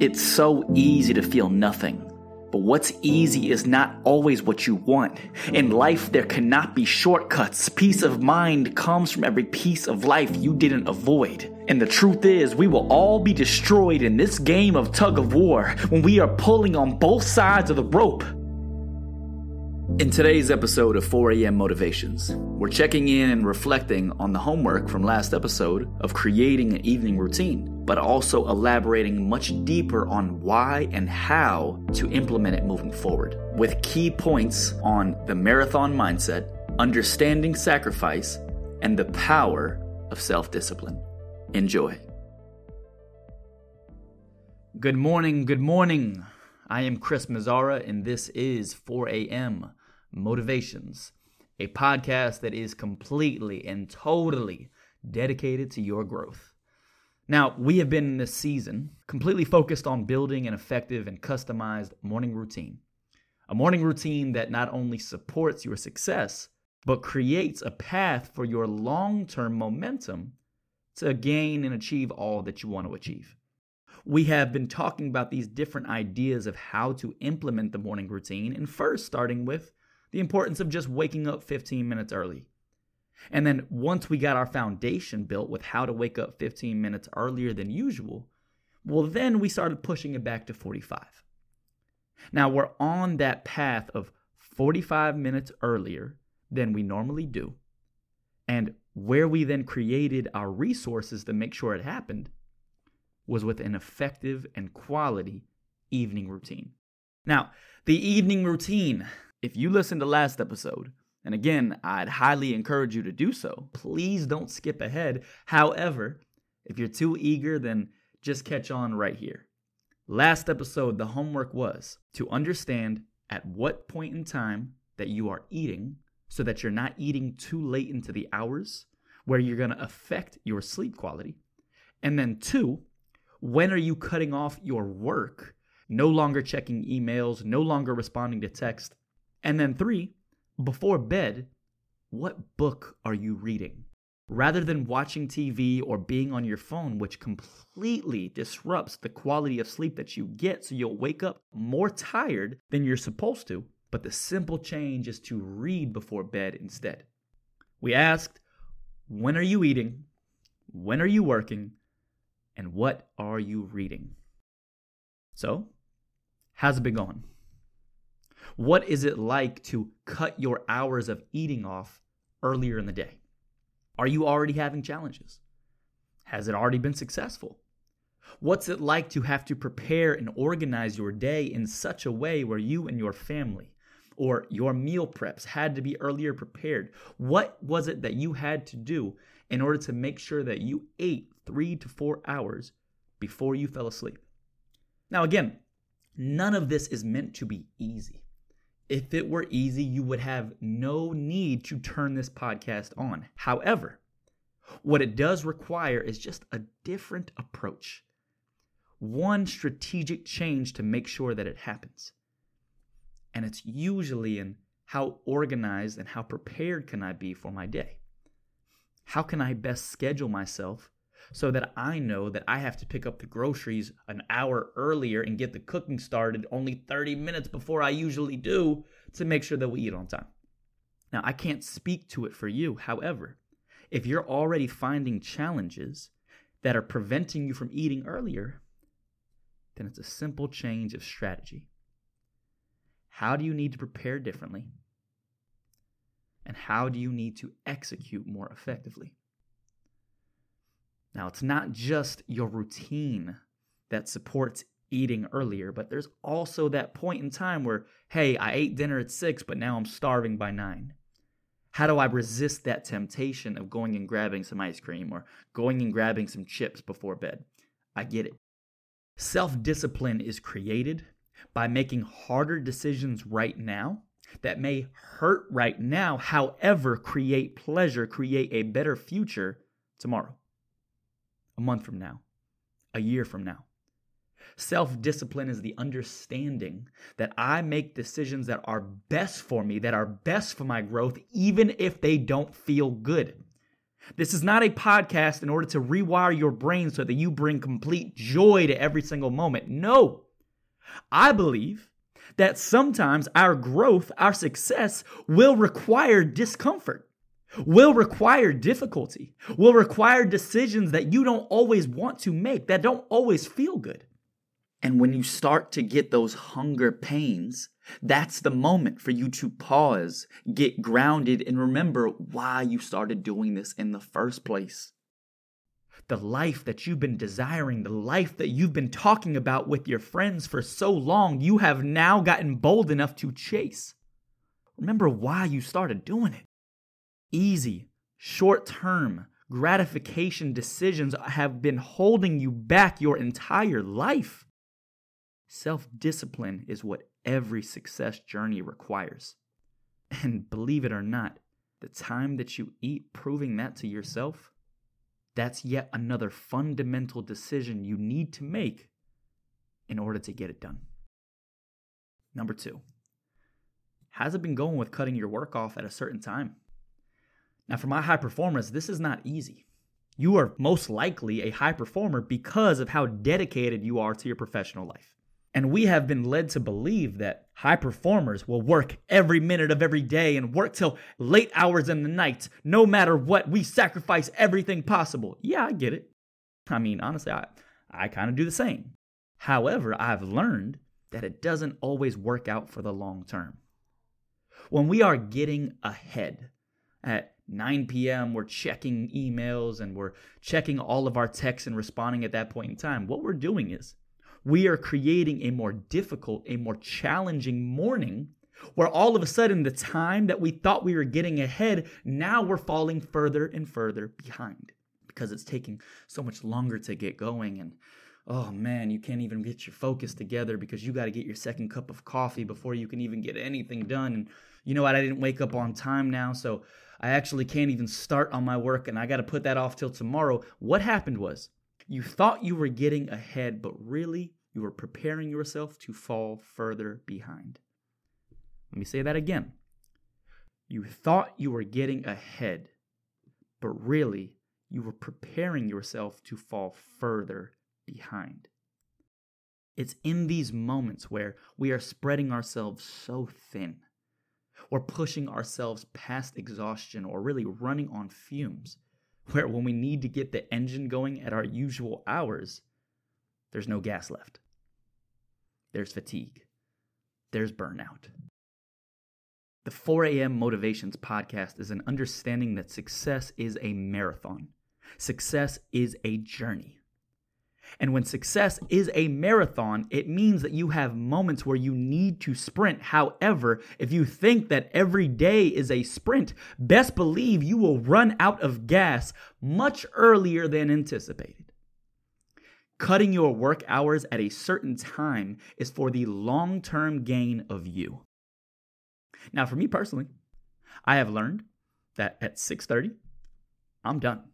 It's so easy to feel nothing. But what's easy is not always what you want. In life, there cannot be shortcuts. Peace of mind comes from every piece of life you didn't avoid. And the truth is, we will all be destroyed in this game of tug of war when we are pulling on both sides of the rope. In today's episode of 4am Motivations, we're checking in and reflecting on the homework from last episode of creating an evening routine, but also elaborating much deeper on why and how to implement it moving forward, with key points on the marathon mindset, understanding sacrifice, and the power of self discipline. Enjoy. Good morning, good morning. I am Chris Mazzara, and this is 4 a.m. Motivations, a podcast that is completely and totally dedicated to your growth. Now, we have been in this season completely focused on building an effective and customized morning routine. A morning routine that not only supports your success, but creates a path for your long term momentum to gain and achieve all that you want to achieve. We have been talking about these different ideas of how to implement the morning routine, and first starting with the importance of just waking up 15 minutes early. And then once we got our foundation built with how to wake up 15 minutes earlier than usual, well, then we started pushing it back to 45. Now we're on that path of 45 minutes earlier than we normally do. And where we then created our resources to make sure it happened was with an effective and quality evening routine. Now, the evening routine, if you listened to last episode, and again, I'd highly encourage you to do so, please don't skip ahead. However, if you're too eager, then just catch on right here. Last episode, the homework was to understand at what point in time that you are eating so that you're not eating too late into the hours where you're going to affect your sleep quality. And then, two, when are you cutting off your work, no longer checking emails, no longer responding to text, and then three, before bed, what book are you reading? Rather than watching TV or being on your phone, which completely disrupts the quality of sleep that you get, so you'll wake up more tired than you're supposed to. But the simple change is to read before bed instead. We asked, when are you eating? When are you working? And what are you reading? So, how's it been going? What is it like to cut your hours of eating off earlier in the day? Are you already having challenges? Has it already been successful? What's it like to have to prepare and organize your day in such a way where you and your family or your meal preps had to be earlier prepared? What was it that you had to do in order to make sure that you ate three to four hours before you fell asleep? Now, again, none of this is meant to be easy. If it were easy, you would have no need to turn this podcast on. However, what it does require is just a different approach, one strategic change to make sure that it happens. And it's usually in how organized and how prepared can I be for my day? How can I best schedule myself so that I know that I have to pick up the groceries an hour earlier and get the cooking started only 30 minutes before I usually do to make sure that we eat on time. Now, I can't speak to it for you. However, if you're already finding challenges that are preventing you from eating earlier, then it's a simple change of strategy. How do you need to prepare differently? And how do you need to execute more effectively? Now, it's not just your routine that supports eating earlier, but there's also that point in time where, hey, I ate dinner at six, but now I'm starving by nine. How do I resist that temptation of going and grabbing some ice cream or going and grabbing some chips before bed? I get it. Self discipline is created by making harder decisions right now that may hurt right now, however, create pleasure, create a better future tomorrow a month from now, a year from now. Self discipline is the understanding that I make decisions that are best for me, that are best for my growth, even if they don't feel good. This is not a podcast in order to rewire your brain so that you bring complete joy to every single moment. No. I believe that sometimes our growth, our success will require discomfort, will require difficulty, will require decisions that you don't always want to make, that don't always feel good. And when you start to get those hunger pains, that's the moment for you to pause, get grounded, and remember why you started doing this in the first place the life that you've been desiring, the life that you've been talking about with your friends for so long, you have now gotten bold enough to chase. Remember why you started doing it. Easy, short term gratification decisions have been holding you back your entire life. Self discipline is what every success journey requires. And believe it or not, the time that you eat proving that to yourself that's yet another fundamental decision you need to make in order to get it done. Number two, how's it been going with cutting your work off at a certain time? Now, for my high performers, this is not easy. You are most likely a high performer because of how dedicated you are to your professional life. And we have been led to believe that high performers will work every minute of every day and work till late hours in the night. No matter what, we sacrifice everything possible. Yeah, I get it. I mean, honestly, I, I kind of do the same. However, I've learned that it doesn't always work out for the long term. When we are getting ahead at 9 p.m., we're checking emails and we're checking all of our texts and responding at that point in time. What we're doing is we are creating a more difficult, a more challenging morning where all of a sudden the time that we thought we were getting ahead, now we're falling further and further behind because it's taking so much longer to get going. And oh man, you can't even get your focus together because you got to get your second cup of coffee before you can even get anything done. And you know what? I didn't wake up on time now, so I actually can't even start on my work and I got to put that off till tomorrow. What happened was you thought you were getting ahead, but really you were preparing yourself to fall further behind. Let me say that again. You thought you were getting ahead, but really you were preparing yourself to fall further behind. It's in these moments where we are spreading ourselves so thin, or pushing ourselves past exhaustion, or really running on fumes, where when we need to get the engine going at our usual hours, there's no gas left there's fatigue, there's burnout. The 4 a.m. Motivations podcast is an understanding that success is a marathon, success is a journey. And when success is a marathon, it means that you have moments where you need to sprint. However, if you think that every day is a sprint, best believe you will run out of gas much earlier than anticipated. Cutting your work hours at a certain time is for the long term gain of you. Now, for me personally, I have learned that at 6:30, I'm done.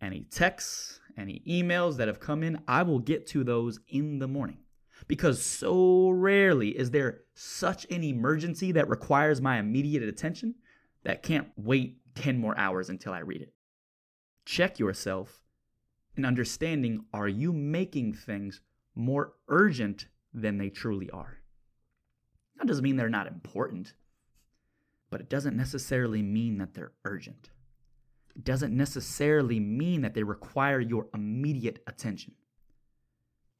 Any texts, any emails that have come in, I will get to those in the morning. Because so rarely is there such an emergency that requires my immediate attention that can't wait 10 more hours until I read it. Check yourself in understanding are you making things more urgent than they truly are? That doesn't mean they're not important, but it doesn't necessarily mean that they're urgent. Doesn't necessarily mean that they require your immediate attention.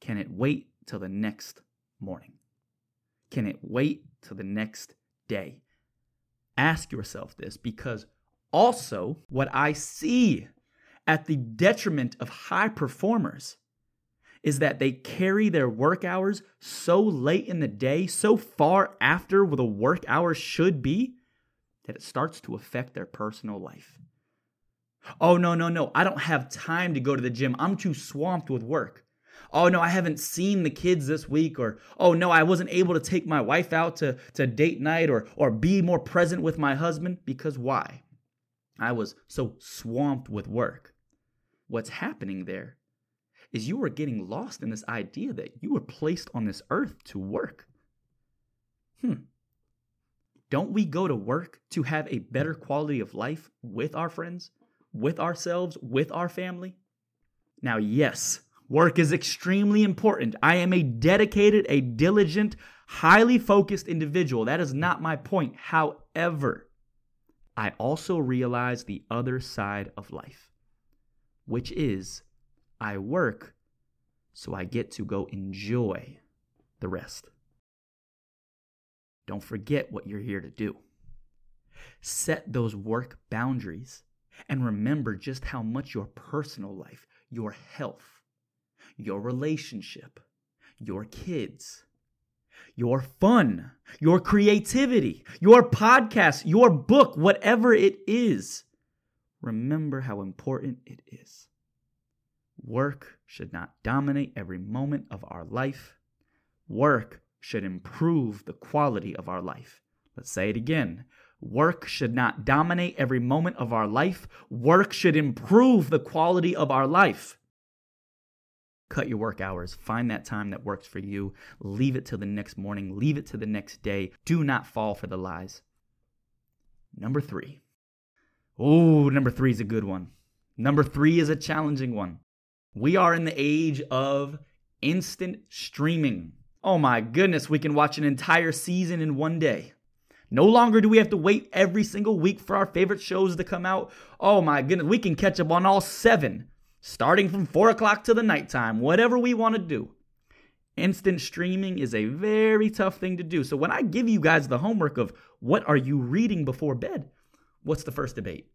Can it wait till the next morning? Can it wait till the next day? Ask yourself this because also what I see at the detriment of high performers is that they carry their work hours so late in the day, so far after the work hours should be, that it starts to affect their personal life. Oh, no, no, no. I don't have time to go to the gym. I'm too swamped with work. Oh, no, I haven't seen the kids this week. Or, oh, no, I wasn't able to take my wife out to, to date night or, or be more present with my husband. Because why? I was so swamped with work. What's happening there is you are getting lost in this idea that you were placed on this earth to work. Hmm. Don't we go to work to have a better quality of life with our friends? With ourselves, with our family? Now, yes, work is extremely important. I am a dedicated, a diligent, highly focused individual. That is not my point. However, I also realize the other side of life, which is I work so I get to go enjoy the rest. Don't forget what you're here to do. Set those work boundaries and remember just how much your personal life, your health, your relationship, your kids, your fun, your creativity, your podcast, your book, whatever it is, remember how important it is. Work should not dominate every moment of our life. Work should improve the quality of our life. Let's say it again. Work should not dominate every moment of our life. Work should improve the quality of our life. Cut your work hours. Find that time that works for you. Leave it till the next morning. Leave it to the next day. Do not fall for the lies. Number three. Oh, number three is a good one. Number three is a challenging one. We are in the age of instant streaming. Oh my goodness, we can watch an entire season in one day. No longer do we have to wait every single week for our favorite shows to come out. Oh my goodness, we can catch up on all seven, starting from 4 o'clock to the nighttime, whatever we want to do. Instant streaming is a very tough thing to do. So when I give you guys the homework of what are you reading before bed, what's the first debate?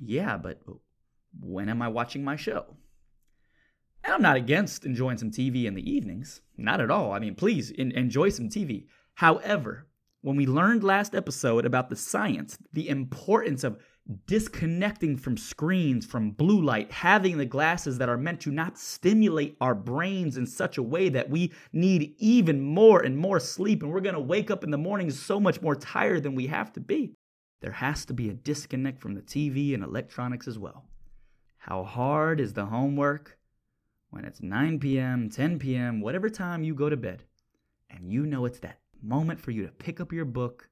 Yeah, but when am I watching my show? And I'm not against enjoying some TV in the evenings. Not at all. I mean, please enjoy some TV. However, when we learned last episode about the science, the importance of disconnecting from screens, from blue light, having the glasses that are meant to not stimulate our brains in such a way that we need even more and more sleep, and we're gonna wake up in the morning so much more tired than we have to be. There has to be a disconnect from the TV and electronics as well. How hard is the homework? when it's 9 p.m., 10 p.m., whatever time you go to bed, and you know it's that moment for you to pick up your book,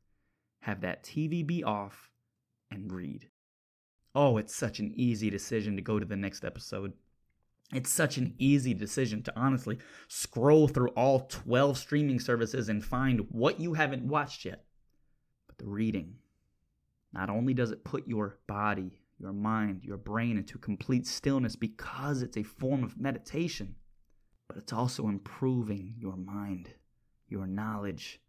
have that TV be off, and read. Oh, it's such an easy decision to go to the next episode. It's such an easy decision to honestly scroll through all 12 streaming services and find what you haven't watched yet. But the reading, not only does it put your body your mind, your brain into complete stillness because it's a form of meditation. But it's also improving your mind, your knowledge,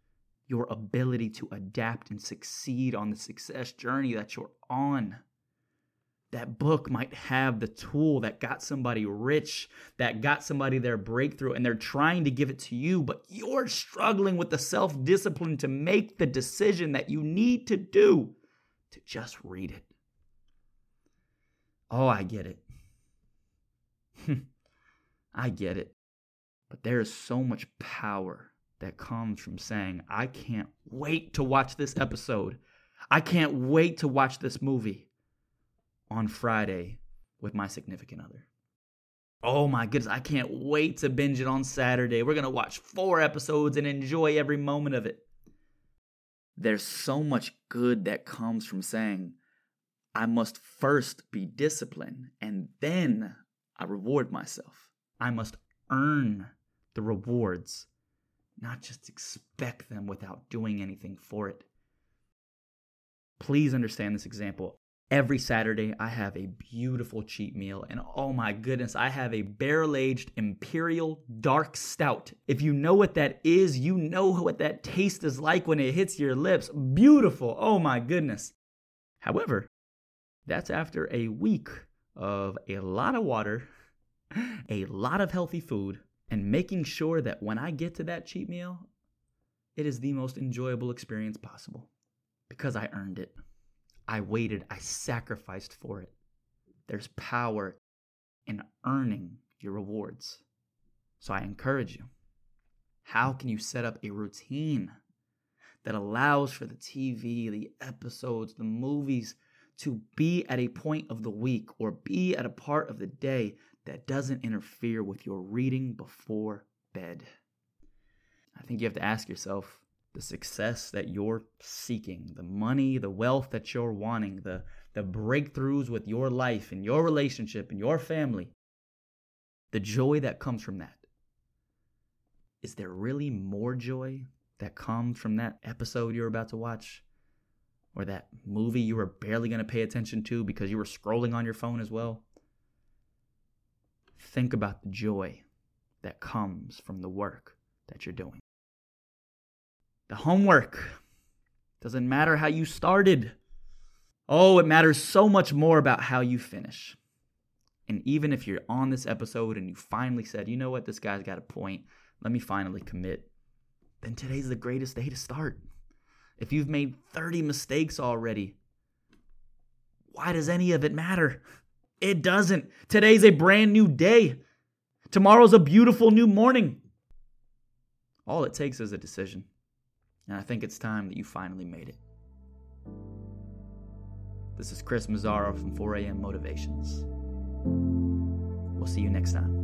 your ability to adapt and succeed on the success journey that you're on. That book might have the tool that got somebody rich, that got somebody their breakthrough, and they're trying to give it to you, but you're struggling with the self discipline to make the decision that you need to do to just read it. Oh, I get it. I get it. But there is so much power that comes from saying, I can't wait to watch this episode. I can't wait to watch this movie on Friday with my significant other. Oh my goodness, I can't wait to binge it on Saturday. We're going to watch four episodes and enjoy every moment of it. There's so much good that comes from saying, I must first be disciplined and then I reward myself. I must earn the rewards, not just expect them without doing anything for it. Please understand this example. Every Saturday, I have a beautiful cheat meal, and oh my goodness, I have a barrel aged Imperial Dark Stout. If you know what that is, you know what that taste is like when it hits your lips. Beautiful, oh my goodness. However, that's after a week of a lot of water, a lot of healthy food, and making sure that when I get to that cheat meal, it is the most enjoyable experience possible because I earned it. I waited, I sacrificed for it. There's power in earning your rewards. So I encourage you. How can you set up a routine that allows for the TV, the episodes, the movies to be at a point of the week or be at a part of the day that doesn't interfere with your reading before bed. I think you have to ask yourself the success that you're seeking, the money, the wealth that you're wanting, the the breakthroughs with your life and your relationship and your family, the joy that comes from that. Is there really more joy that comes from that episode you're about to watch? Or that movie you were barely going to pay attention to because you were scrolling on your phone as well? Think about the joy that comes from the work that you're doing. The homework doesn't matter how you started. Oh, it matters so much more about how you finish. And even if you're on this episode and you finally said, you know what, this guy's got a point, let me finally commit, then today's the greatest day to start. If you've made 30 mistakes already, why does any of it matter? It doesn't. Today's a brand new day. Tomorrow's a beautiful new morning. All it takes is a decision. And I think it's time that you finally made it. This is Chris Mazzara from 4am Motivations. We'll see you next time.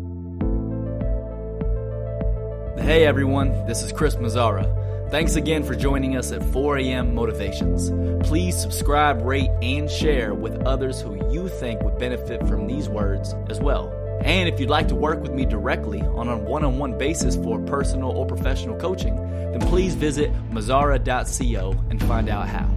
Hey everyone, this is Chris Mazzara. Thanks again for joining us at 4am Motivations. Please subscribe, rate, and share with others who you think would benefit from these words as well. And if you'd like to work with me directly on a one on one basis for personal or professional coaching, then please visit mazzara.co and find out how.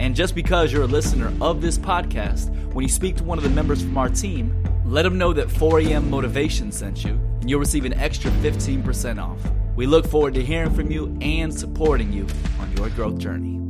And just because you're a listener of this podcast, when you speak to one of the members from our team, let them know that 4am Motivation sent you, and you'll receive an extra 15% off. We look forward to hearing from you and supporting you on your growth journey.